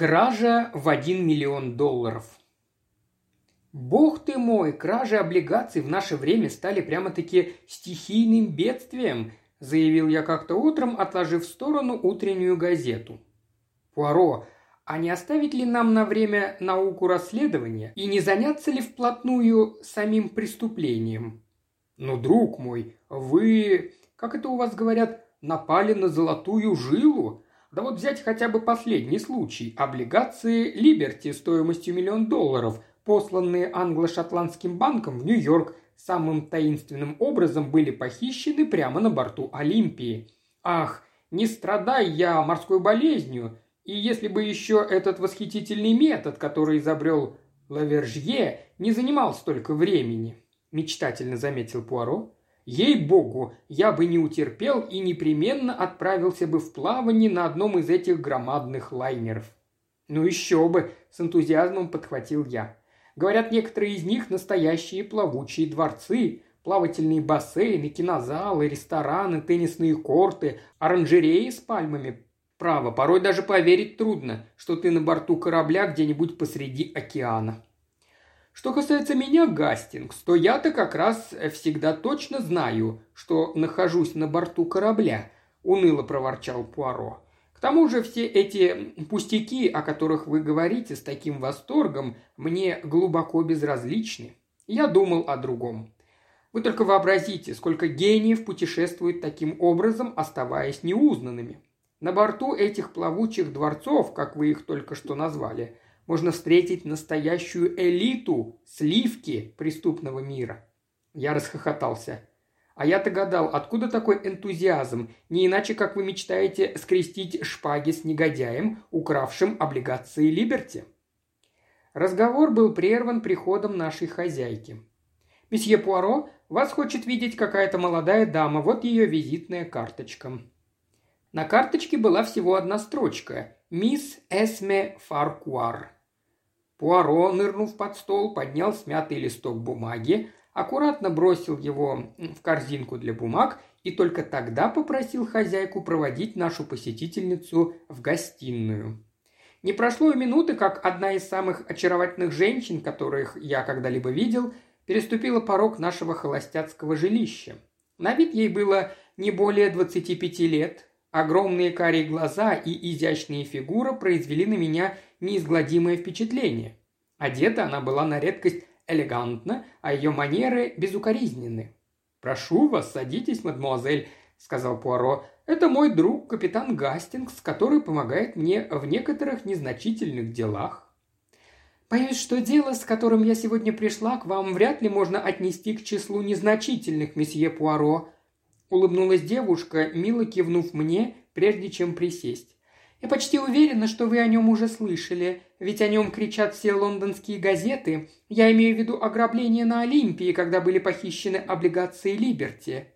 Кража в 1 миллион долларов. Бог ты мой, кражи облигаций в наше время стали прямо-таки стихийным бедствием, заявил я как-то утром, отложив в сторону утреннюю газету. Пуаро, а не оставить ли нам на время науку расследования и не заняться ли вплотную самим преступлением? Ну, друг мой, вы, как это у вас говорят, напали на золотую жилу? Да вот взять хотя бы последний случай. Облигации Либерти стоимостью миллион долларов, посланные англо-шотландским банком в Нью-Йорк, самым таинственным образом были похищены прямо на борту Олимпии. Ах, не страдай я морской болезнью, и если бы еще этот восхитительный метод, который изобрел Лавержье, не занимал столько времени, мечтательно заметил Пуаро, ей-богу, я бы не утерпел и непременно отправился бы в плавание на одном из этих громадных лайнеров. Ну еще бы, с энтузиазмом подхватил я. Говорят, некоторые из них настоящие плавучие дворцы, плавательные бассейны, кинозалы, рестораны, теннисные корты, оранжереи с пальмами, Право, порой даже поверить трудно, что ты на борту корабля где-нибудь посреди океана. Что касается меня, Гастингс, то я-то как раз всегда точно знаю, что нахожусь на борту корабля, уныло проворчал Пуаро. К тому же все эти пустяки, о которых вы говорите с таким восторгом, мне глубоко безразличны. Я думал о другом. Вы только вообразите, сколько гениев путешествует таким образом, оставаясь неузнанными. На борту этих плавучих дворцов, как вы их только что назвали, можно встретить настоящую элиту, сливки преступного мира. Я расхохотался. А я-то гадал, откуда такой энтузиазм, не иначе, как вы мечтаете скрестить шпаги с негодяем, укравшим облигации Либерти. Разговор был прерван приходом нашей хозяйки. «Месье Пуаро, вас хочет видеть какая-то молодая дама, вот ее визитная карточка». На карточке была всего одна строчка «Мисс Эсме Фаркуар». Пуаро, нырнув под стол, поднял смятый листок бумаги, аккуратно бросил его в корзинку для бумаг и только тогда попросил хозяйку проводить нашу посетительницу в гостиную. Не прошло и минуты, как одна из самых очаровательных женщин, которых я когда-либо видел, переступила порог нашего холостяцкого жилища. На вид ей было не более 25 лет, Огромные карие глаза и изящная фигура произвели на меня неизгладимое впечатление. Одета она была на редкость элегантно, а ее манеры безукоризненны. «Прошу вас, садитесь, мадемуазель», — сказал Пуаро. «Это мой друг, капитан Гастингс, который помогает мне в некоторых незначительных делах». «Боюсь, что дело, с которым я сегодня пришла к вам, вряд ли можно отнести к числу незначительных, месье Пуаро», Улыбнулась девушка, мило кивнув мне, прежде чем присесть. «Я почти уверена, что вы о нем уже слышали, ведь о нем кричат все лондонские газеты. Я имею в виду ограбление на Олимпии, когда были похищены облигации Либерти».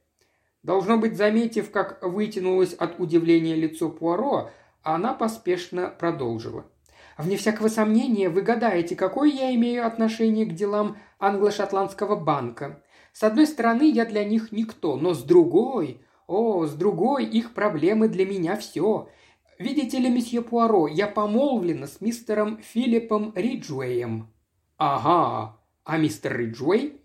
Должно быть, заметив, как вытянулось от удивления лицо Пуаро, она поспешно продолжила. «Вне всякого сомнения, вы гадаете, какое я имею отношение к делам англо-шотландского банка. С одной стороны, я для них никто, но с другой... О, с другой, их проблемы для меня все. Видите ли, месье Пуаро, я помолвлена с мистером Филиппом Риджуэем». «Ага, а мистер Риджуэй?»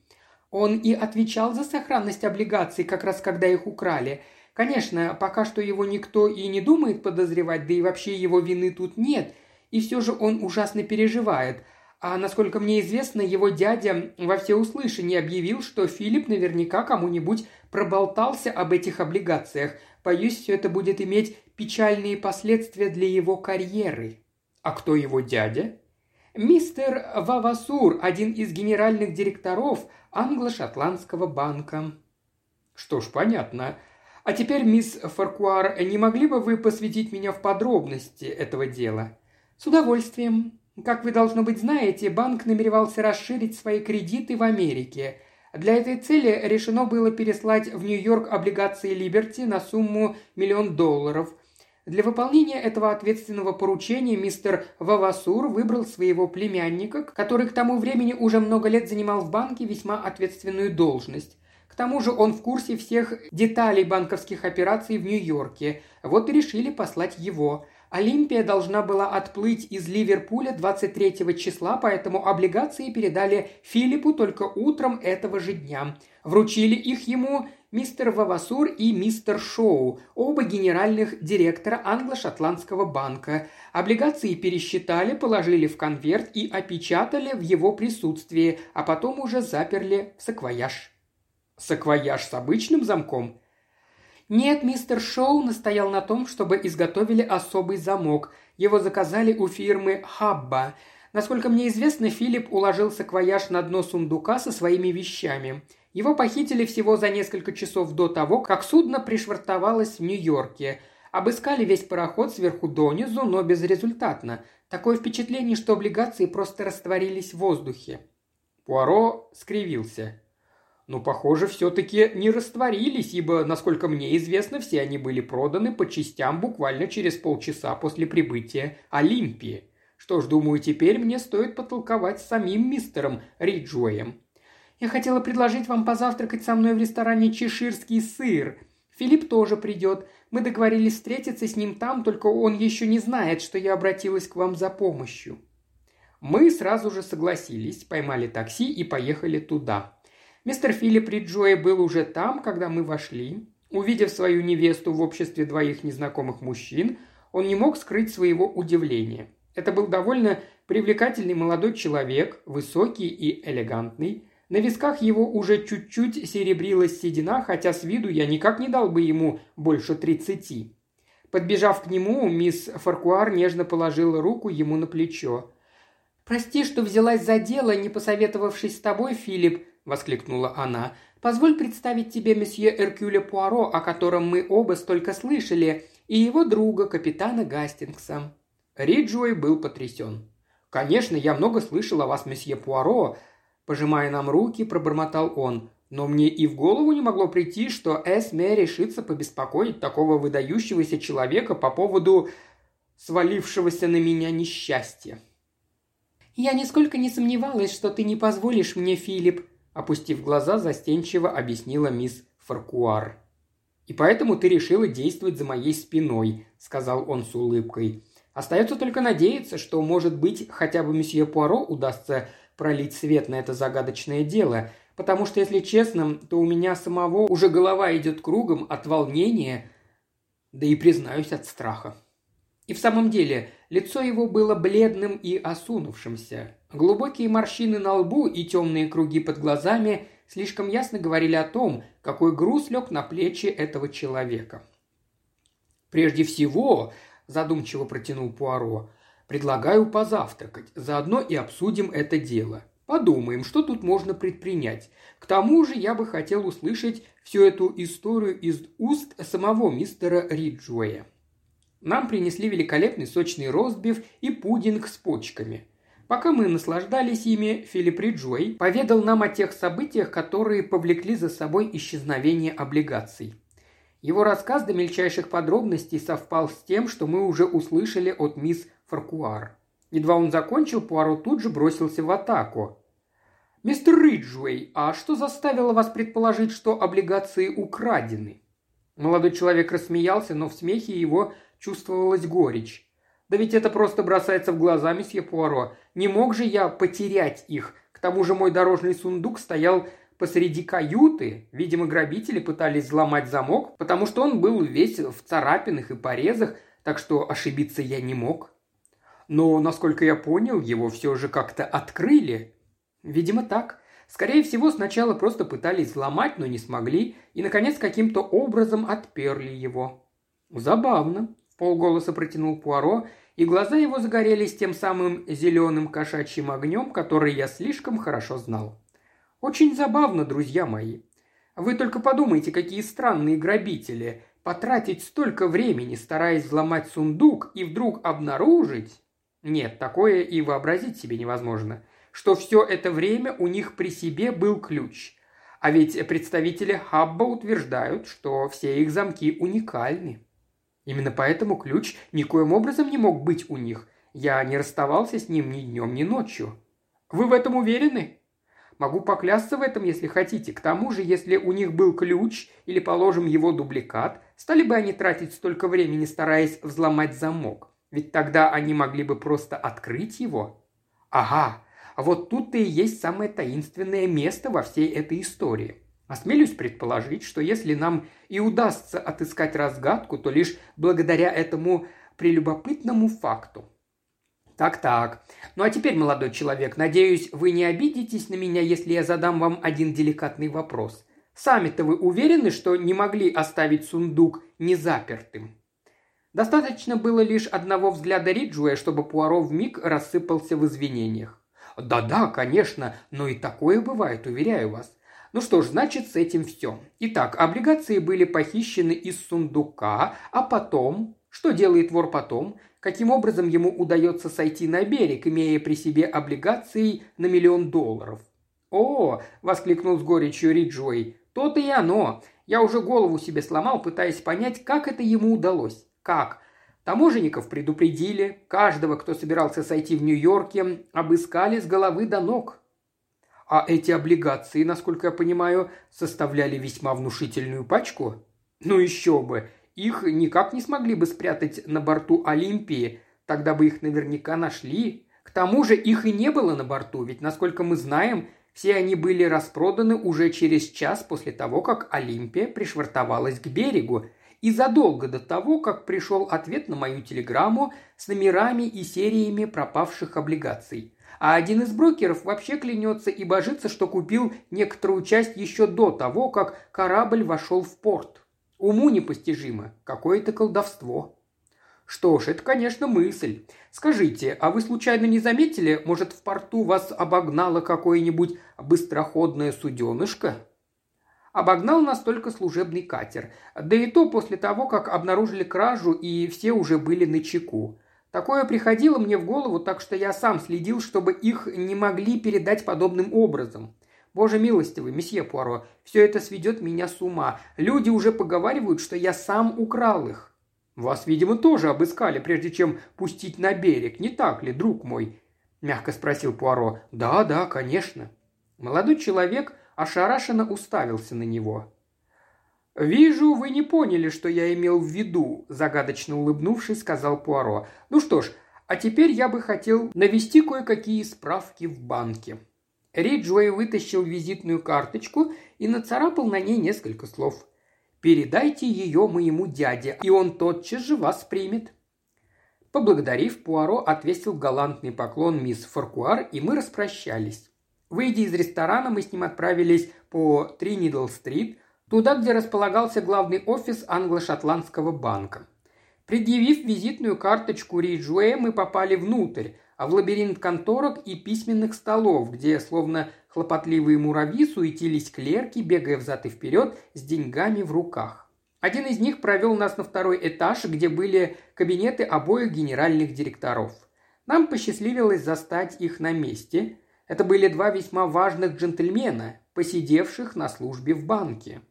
Он и отвечал за сохранность облигаций, как раз когда их украли. Конечно, пока что его никто и не думает подозревать, да и вообще его вины тут нет. И все же он ужасно переживает – а насколько мне известно, его дядя во всеуслышание объявил, что Филипп наверняка кому-нибудь проболтался об этих облигациях. Боюсь, все это будет иметь печальные последствия для его карьеры. А кто его дядя? Мистер Вавасур, один из генеральных директоров англо-шотландского банка. Что ж, понятно. А теперь, мисс Фаркуар, не могли бы вы посвятить меня в подробности этого дела? С удовольствием. Как вы, должно быть, знаете, банк намеревался расширить свои кредиты в Америке. Для этой цели решено было переслать в Нью-Йорк облигации Либерти на сумму миллион долларов. Для выполнения этого ответственного поручения мистер Вавасур выбрал своего племянника, который к тому времени уже много лет занимал в банке весьма ответственную должность. К тому же он в курсе всех деталей банковских операций в Нью-Йорке. Вот и решили послать его – Олимпия должна была отплыть из Ливерпуля 23 числа, поэтому облигации передали Филиппу только утром этого же дня. Вручили их ему мистер Вавасур и мистер Шоу, оба генеральных директора Англо-Шотландского банка. Облигации пересчитали, положили в конверт и опечатали в его присутствии, а потом уже заперли в саквояж. Саквояж с обычным замком? Нет, мистер Шоу настоял на том, чтобы изготовили особый замок. Его заказали у фирмы Хабба. Насколько мне известно, Филипп уложил саквояж на дно сундука со своими вещами – его похитили всего за несколько часов до того, как судно пришвартовалось в Нью-Йорке. Обыскали весь пароход сверху донизу, но безрезультатно. Такое впечатление, что облигации просто растворились в воздухе. Пуаро скривился. Но, похоже, все-таки не растворились, ибо, насколько мне известно, все они были проданы по частям буквально через полчаса после прибытия Олимпии. Что ж, думаю, теперь мне стоит потолковать с самим мистером Риджуэем. Я хотела предложить вам позавтракать со мной в ресторане «Чеширский сыр». Филипп тоже придет. Мы договорились встретиться с ним там, только он еще не знает, что я обратилась к вам за помощью». Мы сразу же согласились, поймали такси и поехали туда. Мистер Филипп Риджои был уже там, когда мы вошли. Увидев свою невесту в обществе двоих незнакомых мужчин, он не мог скрыть своего удивления. Это был довольно привлекательный молодой человек, высокий и элегантный. На висках его уже чуть-чуть серебрилась седина, хотя с виду я никак не дал бы ему больше тридцати. Подбежав к нему, мисс Фаркуар нежно положила руку ему на плечо. «Прости, что взялась за дело, не посоветовавшись с тобой, Филипп», – воскликнула она. «Позволь представить тебе месье Эркюля Пуаро, о котором мы оба столько слышали, и его друга, капитана Гастингса». Риджуэй был потрясен. «Конечно, я много слышал о вас, месье Пуаро, Пожимая нам руки, пробормотал он. Но мне и в голову не могло прийти, что Эсме решится побеспокоить такого выдающегося человека по поводу свалившегося на меня несчастья. «Я нисколько не сомневалась, что ты не позволишь мне, Филипп», опустив глаза, застенчиво объяснила мисс Фаркуар. «И поэтому ты решила действовать за моей спиной», — сказал он с улыбкой. «Остается только надеяться, что, может быть, хотя бы месье Пуаро удастся пролить свет на это загадочное дело, потому что, если честно, то у меня самого уже голова идет кругом от волнения, да и, признаюсь, от страха. И в самом деле, лицо его было бледным и осунувшимся. Глубокие морщины на лбу и темные круги под глазами слишком ясно говорили о том, какой груз лег на плечи этого человека. «Прежде всего», – задумчиво протянул Пуаро, Предлагаю позавтракать, заодно и обсудим это дело. Подумаем, что тут можно предпринять. К тому же я бы хотел услышать всю эту историю из уст самого мистера Риджуэя. Нам принесли великолепный сочный ростбиф и пудинг с почками. Пока мы наслаждались ими, Филипп Риджуэй поведал нам о тех событиях, которые повлекли за собой исчезновение облигаций. Его рассказ до мельчайших подробностей совпал с тем, что мы уже услышали от мисс Фаркуар. Едва он закончил, Пуаро тут же бросился в атаку. «Мистер Риджуэй, а что заставило вас предположить, что облигации украдены?» Молодой человек рассмеялся, но в смехе его чувствовалась горечь. «Да ведь это просто бросается в глаза, месье Пуаро. Не мог же я потерять их. К тому же мой дорожный сундук стоял посреди каюты. Видимо, грабители пытались взломать замок, потому что он был весь в царапинах и порезах, так что ошибиться я не мог. Но, насколько я понял, его все же как-то открыли. Видимо, так. Скорее всего, сначала просто пытались взломать, но не смогли, и, наконец, каким-то образом отперли его. «Забавно», – полголоса протянул Пуаро, и глаза его загорелись тем самым зеленым кошачьим огнем, который я слишком хорошо знал. «Очень забавно, друзья мои. Вы только подумайте, какие странные грабители. Потратить столько времени, стараясь взломать сундук, и вдруг обнаружить, нет, такое и вообразить себе невозможно. Что все это время у них при себе был ключ. А ведь представители Хабба утверждают, что все их замки уникальны. Именно поэтому ключ никоим образом не мог быть у них. Я не расставался с ним ни днем, ни ночью. Вы в этом уверены? Могу поклясться в этом, если хотите. К тому же, если у них был ключ или, положим, его дубликат, стали бы они тратить столько времени, стараясь взломать замок. Ведь тогда они могли бы просто открыть его. Ага, вот тут-то и есть самое таинственное место во всей этой истории. Осмелюсь предположить, что если нам и удастся отыскать разгадку, то лишь благодаря этому прелюбопытному факту. Так-так. Ну а теперь, молодой человек, надеюсь, вы не обидитесь на меня, если я задам вам один деликатный вопрос. Сами-то вы уверены, что не могли оставить сундук незапертым? Достаточно было лишь одного взгляда Риджуя, чтобы Пуаро вмиг рассыпался в извинениях. «Да-да, конечно, но и такое бывает, уверяю вас. Ну что ж, значит, с этим все. Итак, облигации были похищены из сундука, а потом... Что делает вор потом? Каким образом ему удается сойти на берег, имея при себе облигации на миллион долларов? «О!» – воскликнул с горечью Риджуэй. «То-то и оно. Я уже голову себе сломал, пытаясь понять, как это ему удалось. Как? Таможенников предупредили, каждого, кто собирался сойти в Нью-Йорке, обыскали с головы до ног. А эти облигации, насколько я понимаю, составляли весьма внушительную пачку? Ну еще бы, их никак не смогли бы спрятать на борту Олимпии, тогда бы их наверняка нашли. К тому же их и не было на борту, ведь, насколько мы знаем, все они были распроданы уже через час после того, как Олимпия пришвартовалась к берегу, и задолго до того, как пришел ответ на мою телеграмму с номерами и сериями пропавших облигаций. А один из брокеров вообще клянется и божится, что купил некоторую часть еще до того, как корабль вошел в порт. Уму непостижимо. Какое-то колдовство. Что ж, это, конечно, мысль. Скажите, а вы случайно не заметили, может, в порту вас обогнало какое-нибудь быстроходное суденышко? Обогнал нас только служебный катер. Да и то после того, как обнаружили кражу, и все уже были на чеку. Такое приходило мне в голову, так что я сам следил, чтобы их не могли передать подобным образом. Боже милостивый, месье Пуаро, все это сведет меня с ума. Люди уже поговаривают, что я сам украл их. Вас, видимо, тоже обыскали, прежде чем пустить на берег, не так ли, друг мой? Мягко спросил Пуаро. Да, да, конечно. Молодой человек ошарашенно уставился на него. «Вижу, вы не поняли, что я имел в виду», – загадочно улыбнувшись, сказал Пуаро. «Ну что ж, а теперь я бы хотел навести кое-какие справки в банке». Риджуэй вытащил визитную карточку и нацарапал на ней несколько слов. «Передайте ее моему дяде, и он тотчас же вас примет». Поблагодарив, Пуаро отвесил галантный поклон мисс Фаркуар, и мы распрощались. Выйдя из ресторана, мы с ним отправились по Тринидл-стрит, туда, где располагался главный офис англо-шотландского банка. Предъявив визитную карточку Риджуэ, мы попали внутрь, а в лабиринт конторок и письменных столов, где, словно хлопотливые муравьи, суетились клерки, бегая взад и вперед с деньгами в руках. Один из них провел нас на второй этаж, где были кабинеты обоих генеральных директоров. Нам посчастливилось застать их на месте. Это были два весьма важных джентльмена, посидевших на службе в банке.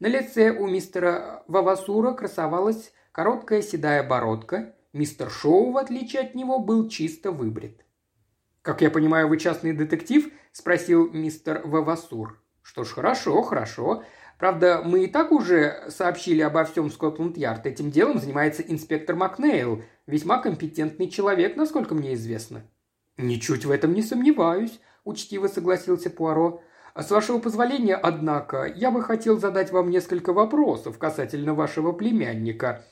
На лице у мистера Вавасура красовалась короткая седая бородка, Мистер Шоу, в отличие от него, был чисто выбрит. «Как я понимаю, вы частный детектив?» – спросил мистер Вавасур. «Что ж, хорошо, хорошо. Правда, мы и так уже сообщили обо всем в Скотланд-Ярд. Этим делом занимается инспектор Макнейл, весьма компетентный человек, насколько мне известно». «Ничуть в этом не сомневаюсь», – учтиво согласился Пуаро. «С вашего позволения, однако, я бы хотел задать вам несколько вопросов касательно вашего племянника.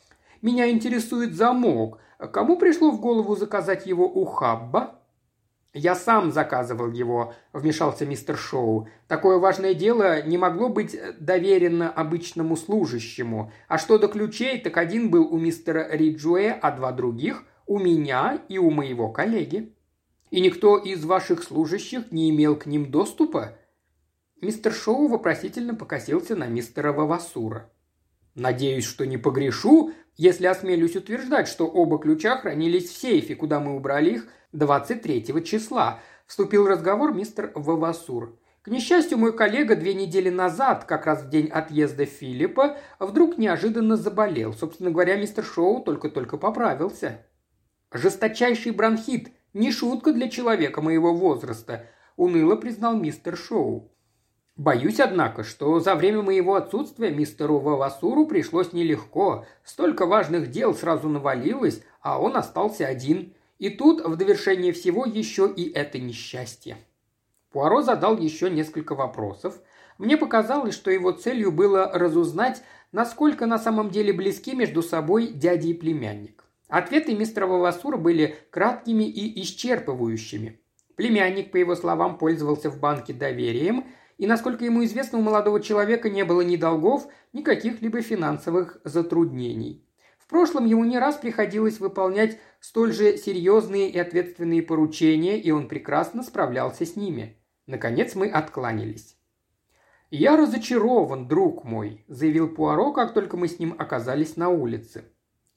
Меня интересует замок. Кому пришло в голову заказать его у Хабба?» «Я сам заказывал его», – вмешался мистер Шоу. «Такое важное дело не могло быть доверено обычному служащему. А что до ключей, так один был у мистера Риджуэ, а два других – у меня и у моего коллеги. И никто из ваших служащих не имел к ним доступа?» Мистер Шоу вопросительно покосился на мистера Вавасура. «Надеюсь, что не погрешу, если осмелюсь утверждать, что оба ключа хранились в сейфе, куда мы убрали их 23 числа, вступил в разговор мистер Вавасур. К несчастью, мой коллега две недели назад, как раз в день отъезда Филиппа, вдруг неожиданно заболел. Собственно говоря, мистер Шоу только-только поправился. «Жесточайший бронхит. Не шутка для человека моего возраста», – уныло признал мистер Шоу. Боюсь, однако, что за время моего отсутствия мистеру Вавасуру пришлось нелегко. Столько важных дел сразу навалилось, а он остался один. И тут, в довершение всего, еще и это несчастье. Пуаро задал еще несколько вопросов. Мне показалось, что его целью было разузнать, насколько на самом деле близки между собой дядя и племянник. Ответы мистера Вавасура были краткими и исчерпывающими. Племянник, по его словам, пользовался в банке доверием, и, насколько ему известно, у молодого человека не было ни долгов, ни каких-либо финансовых затруднений. В прошлом ему не раз приходилось выполнять столь же серьезные и ответственные поручения, и он прекрасно справлялся с ними. Наконец мы откланялись. «Я разочарован, друг мой», – заявил Пуаро, как только мы с ним оказались на улице.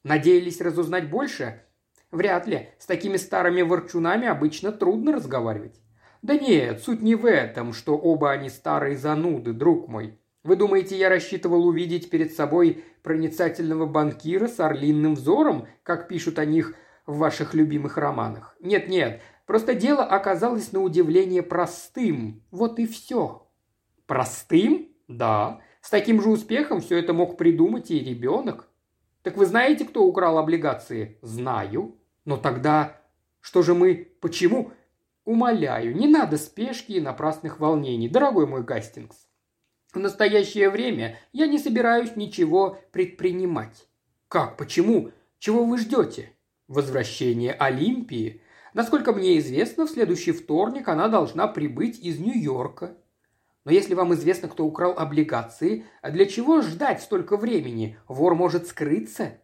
«Надеялись разузнать больше?» «Вряд ли. С такими старыми ворчунами обычно трудно разговаривать». «Да нет, суть не в этом, что оба они старые зануды, друг мой. Вы думаете, я рассчитывал увидеть перед собой проницательного банкира с орлинным взором, как пишут о них в ваших любимых романах? Нет-нет, просто дело оказалось на удивление простым. Вот и все». «Простым? Да. С таким же успехом все это мог придумать и ребенок. Так вы знаете, кто украл облигации? Знаю. Но тогда что же мы... Почему? Умоляю, не надо спешки и напрасных волнений, дорогой мой Гастингс. В настоящее время я не собираюсь ничего предпринимать. Как? Почему? Чего вы ждете? Возвращение Олимпии. Насколько мне известно, в следующий вторник она должна прибыть из Нью-Йорка. Но если вам известно, кто украл облигации, а для чего ждать столько времени? Вор может скрыться.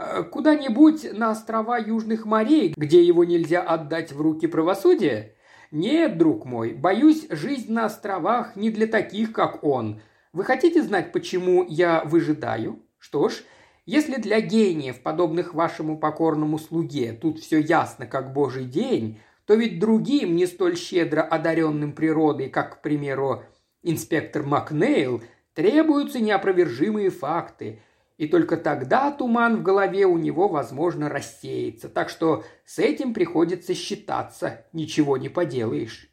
Э, куда-нибудь на острова Южных морей, где его нельзя отдать в руки правосудия? Нет, друг мой, боюсь, жизнь на островах не для таких, как он. Вы хотите знать, почему я выжидаю? Что ж, если для гениев, подобных вашему покорному слуге, тут все ясно, как божий день, то ведь другим, не столь щедро одаренным природой, как, к примеру, инспектор Макнейл, требуются неопровержимые факты, и только тогда туман в голове у него, возможно, рассеется. Так что с этим приходится считаться, ничего не поделаешь.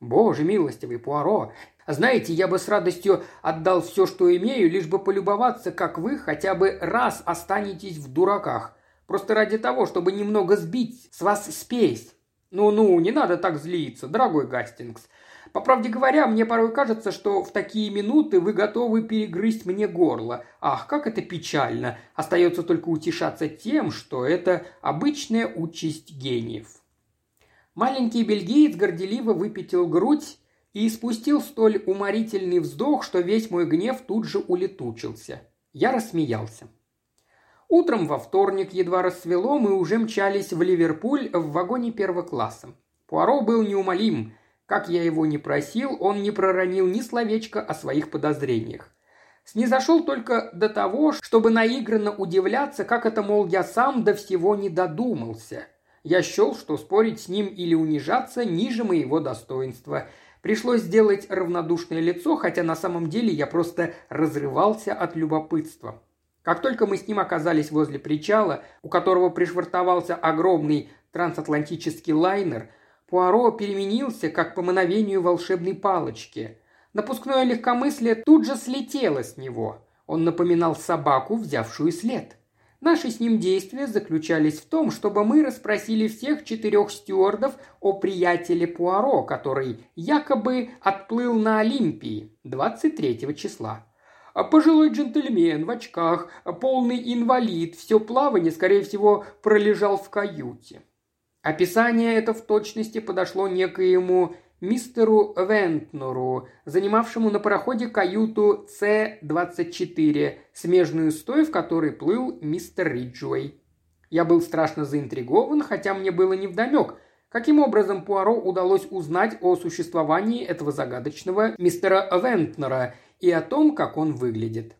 Боже милостивый Пуаро, знаете, я бы с радостью отдал все, что имею, лишь бы полюбоваться, как вы хотя бы раз останетесь в дураках. Просто ради того, чтобы немного сбить с вас спесь. Ну-ну, не надо так злиться, дорогой Гастингс. По правде говоря, мне порой кажется, что в такие минуты вы готовы перегрызть мне горло. Ах, как это печально. Остается только утешаться тем, что это обычная участь гениев. Маленький бельгиец горделиво выпятил грудь и испустил столь уморительный вздох, что весь мой гнев тут же улетучился. Я рассмеялся. Утром во вторник едва рассвело, мы уже мчались в Ливерпуль в вагоне первого класса. Пуаро был неумолим – как я его не просил, он не проронил ни словечка о своих подозрениях. Снизошел только до того, чтобы наигранно удивляться, как это, мол, я сам до всего не додумался. Я счел, что спорить с ним или унижаться ниже моего достоинства. Пришлось сделать равнодушное лицо, хотя на самом деле я просто разрывался от любопытства. Как только мы с ним оказались возле причала, у которого пришвартовался огромный трансатлантический лайнер – Пуаро переменился, как по мановению волшебной палочки. Напускное легкомыслие тут же слетело с него. Он напоминал собаку, взявшую след. Наши с ним действия заключались в том, чтобы мы расспросили всех четырех стюардов о приятеле Пуаро, который якобы отплыл на Олимпии 23 числа. Пожилой джентльмен в очках, полный инвалид, все плавание, скорее всего, пролежал в каюте. Описание это в точности подошло некоему мистеру Вентнору, занимавшему на пароходе каюту С-24, смежную с той, в которой плыл мистер Риджуэй. Я был страшно заинтригован, хотя мне было невдомек, каким образом Пуаро удалось узнать о существовании этого загадочного мистера Вентнера и о том, как он выглядит.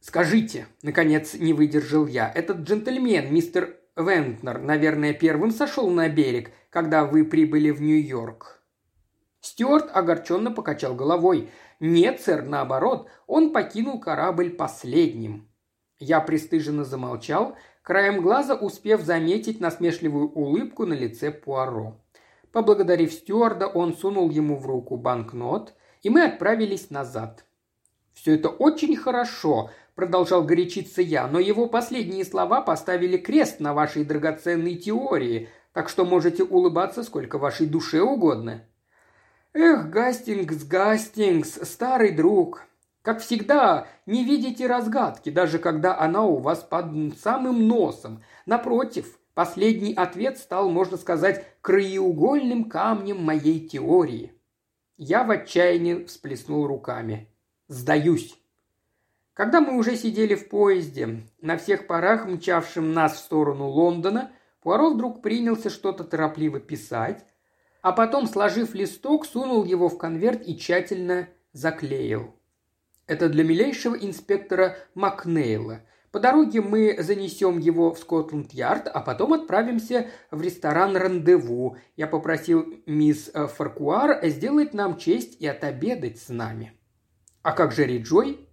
«Скажите», — наконец не выдержал я, — «этот джентльмен, мистер Вентнер, наверное, первым сошел на берег, когда вы прибыли в Нью-Йорк». Стюарт огорченно покачал головой. «Нет, сэр, наоборот, он покинул корабль последним». Я пристыженно замолчал, краем глаза успев заметить насмешливую улыбку на лице Пуаро. Поблагодарив стюарда, он сунул ему в руку банкнот и мы отправились назад. «Все это очень хорошо», – продолжал горячиться я, «но его последние слова поставили крест на вашей драгоценной теории, так что можете улыбаться сколько вашей душе угодно». «Эх, Гастингс, Гастингс, старый друг, как всегда, не видите разгадки, даже когда она у вас под самым носом. Напротив, последний ответ стал, можно сказать, краеугольным камнем моей теории. Я в отчаянии всплеснул руками. Сдаюсь. Когда мы уже сидели в поезде, на всех парах, мчавшим нас в сторону Лондона, Пуаро вдруг принялся что-то торопливо писать, а потом, сложив листок, сунул его в конверт и тщательно заклеил. Это для милейшего инспектора Макнейла. По дороге мы занесем его в Скотланд-Ярд, а потом отправимся в ресторан «Рандеву». Я попросил мисс Фаркуар сделать нам честь и отобедать с нами. А как же Риджой?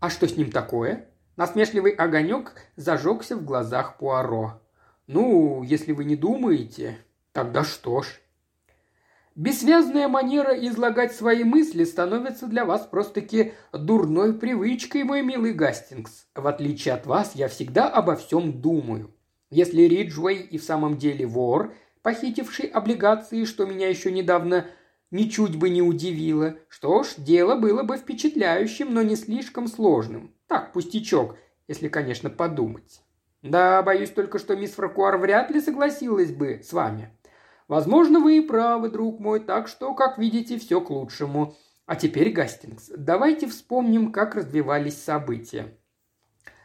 А что с ним такое? Насмешливый огонек зажегся в глазах Пуаро. Ну, если вы не думаете, тогда что ж. Бессвязная манера излагать свои мысли становится для вас просто-таки дурной привычкой, мой милый Гастингс. В отличие от вас, я всегда обо всем думаю. Если Риджуэй и в самом деле вор, похитивший облигации, что меня еще недавно ничуть бы не удивило, что ж, дело было бы впечатляющим, но не слишком сложным. Так, пустячок, если, конечно, подумать. Да, боюсь только, что мисс Фракуар вряд ли согласилась бы с вами. Возможно, вы и правы, друг мой, так что, как видите, все к лучшему. А теперь, Гастингс, давайте вспомним, как развивались события.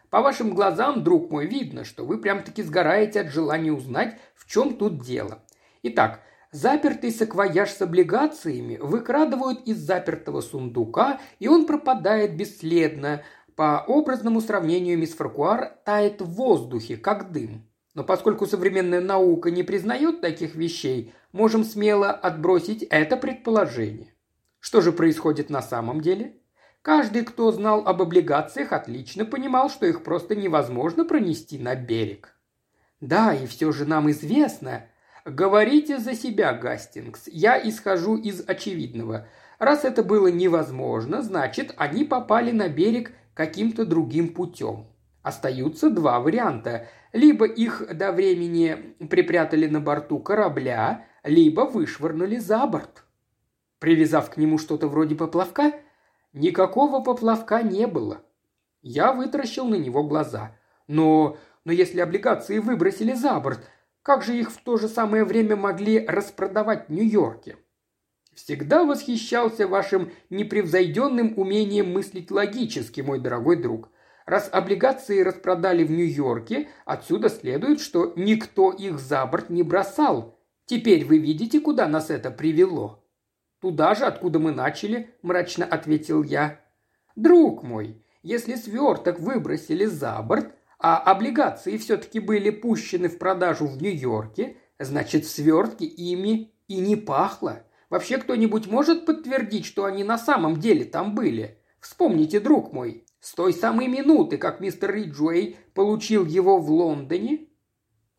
По вашим глазам, друг мой, видно, что вы прям-таки сгораете от желания узнать, в чем тут дело. Итак, запертый саквояж с облигациями выкрадывают из запертого сундука, и он пропадает бесследно. По образному сравнению мисс Фаркуар тает в воздухе, как дым. Но поскольку современная наука не признает таких вещей, можем смело отбросить это предположение. Что же происходит на самом деле? Каждый, кто знал об облигациях, отлично понимал, что их просто невозможно пронести на берег. Да, и все же нам известно. Говорите за себя, Гастингс. Я исхожу из очевидного. Раз это было невозможно, значит, они попали на берег каким-то другим путем. Остаются два варианта. Либо их до времени припрятали на борту корабля, либо вышвырнули за борт. Привязав к нему что-то вроде поплавка, никакого поплавка не было. Я вытаращил на него глаза. Но, но если облигации выбросили за борт, как же их в то же самое время могли распродавать в Нью-Йорке? Всегда восхищался вашим непревзойденным умением мыслить логически, мой дорогой друг. Раз облигации распродали в Нью-Йорке, отсюда следует, что никто их за борт не бросал. Теперь вы видите, куда нас это привело?» «Туда же, откуда мы начали», – мрачно ответил я. «Друг мой, если сверток выбросили за борт, а облигации все-таки были пущены в продажу в Нью-Йорке, значит, в свертке ими и не пахло. Вообще кто-нибудь может подтвердить, что они на самом деле там были? Вспомните, друг мой, с той самой минуты, как мистер Риджуэй получил его в Лондоне,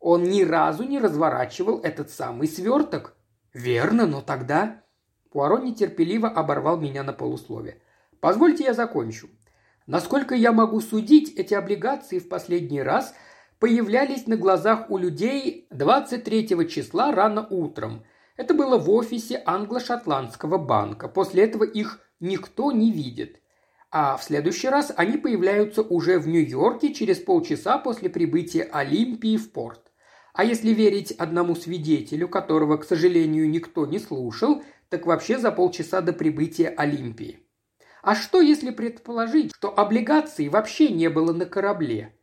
он ни разу не разворачивал этот самый сверток. Верно, но тогда... Пуаро нетерпеливо оборвал меня на полуслове. Позвольте я закончу. Насколько я могу судить, эти облигации в последний раз появлялись на глазах у людей 23 числа рано утром. Это было в офисе англо-шотландского банка. После этого их никто не видит а в следующий раз они появляются уже в Нью-Йорке через полчаса после прибытия Олимпии в порт. А если верить одному свидетелю, которого, к сожалению, никто не слушал, так вообще за полчаса до прибытия Олимпии. А что, если предположить, что облигаций вообще не было на корабле?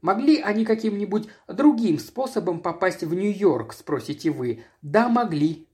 Могли они каким-нибудь другим способом попасть в Нью-Йорк, спросите вы? Да, могли.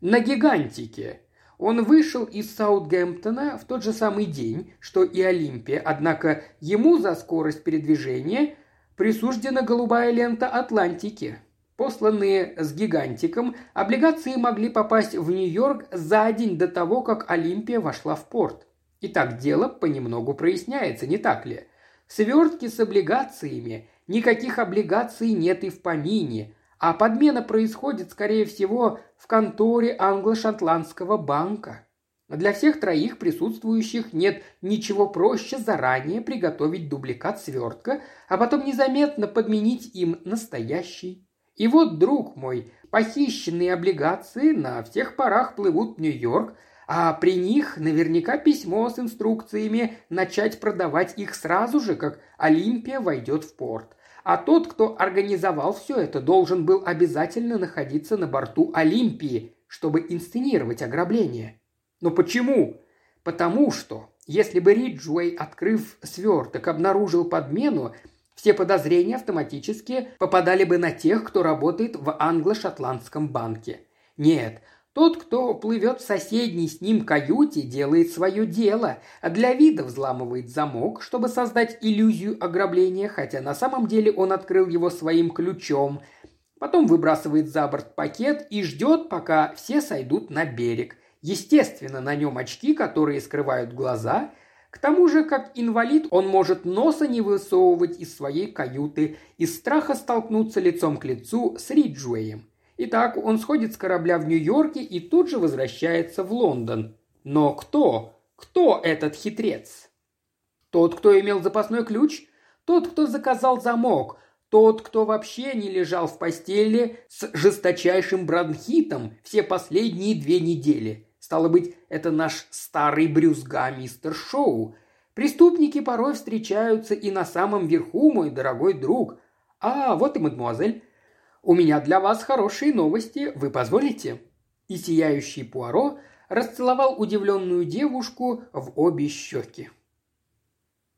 На гигантике, он вышел из Саутгемптона в тот же самый день, что и Олимпия, однако ему за скорость передвижения присуждена голубая лента Атлантики. Посланные с гигантиком, облигации могли попасть в Нью-Йорк за день до того, как Олимпия вошла в порт. Итак, дело понемногу проясняется, не так ли? Свертки с облигациями, никаких облигаций нет и в помине, а подмена происходит, скорее всего, в конторе англо-шотландского банка. Для всех троих присутствующих нет ничего проще заранее приготовить дубликат свертка, а потом незаметно подменить им настоящий. И вот, друг мой, похищенные облигации на всех парах плывут в Нью-Йорк, а при них наверняка письмо с инструкциями начать продавать их сразу же, как Олимпия войдет в порт. А тот, кто организовал все это, должен был обязательно находиться на борту Олимпии, чтобы инсценировать ограбление. Но почему? Потому что, если бы Риджуэй, открыв сверток, обнаружил подмену, все подозрения автоматически попадали бы на тех, кто работает в англо-шотландском банке. Нет, тот, кто плывет в соседней с ним каюте, делает свое дело, а для вида взламывает замок, чтобы создать иллюзию ограбления, хотя на самом деле он открыл его своим ключом. Потом выбрасывает за борт пакет и ждет, пока все сойдут на берег. Естественно, на нем очки, которые скрывают глаза. К тому же, как инвалид, он может носа не высовывать из своей каюты, из страха столкнуться лицом к лицу с Риджуэем. Итак, он сходит с корабля в Нью-Йорке и тут же возвращается в Лондон. Но кто? Кто этот хитрец? Тот, кто имел запасной ключ? Тот, кто заказал замок? Тот, кто вообще не лежал в постели с жесточайшим бронхитом все последние две недели? Стало быть, это наш старый брюзга мистер Шоу. Преступники порой встречаются и на самом верху, мой дорогой друг. А, вот и мадемуазель. У меня для вас хорошие новости, вы позволите?» И сияющий Пуаро расцеловал удивленную девушку в обе щеки.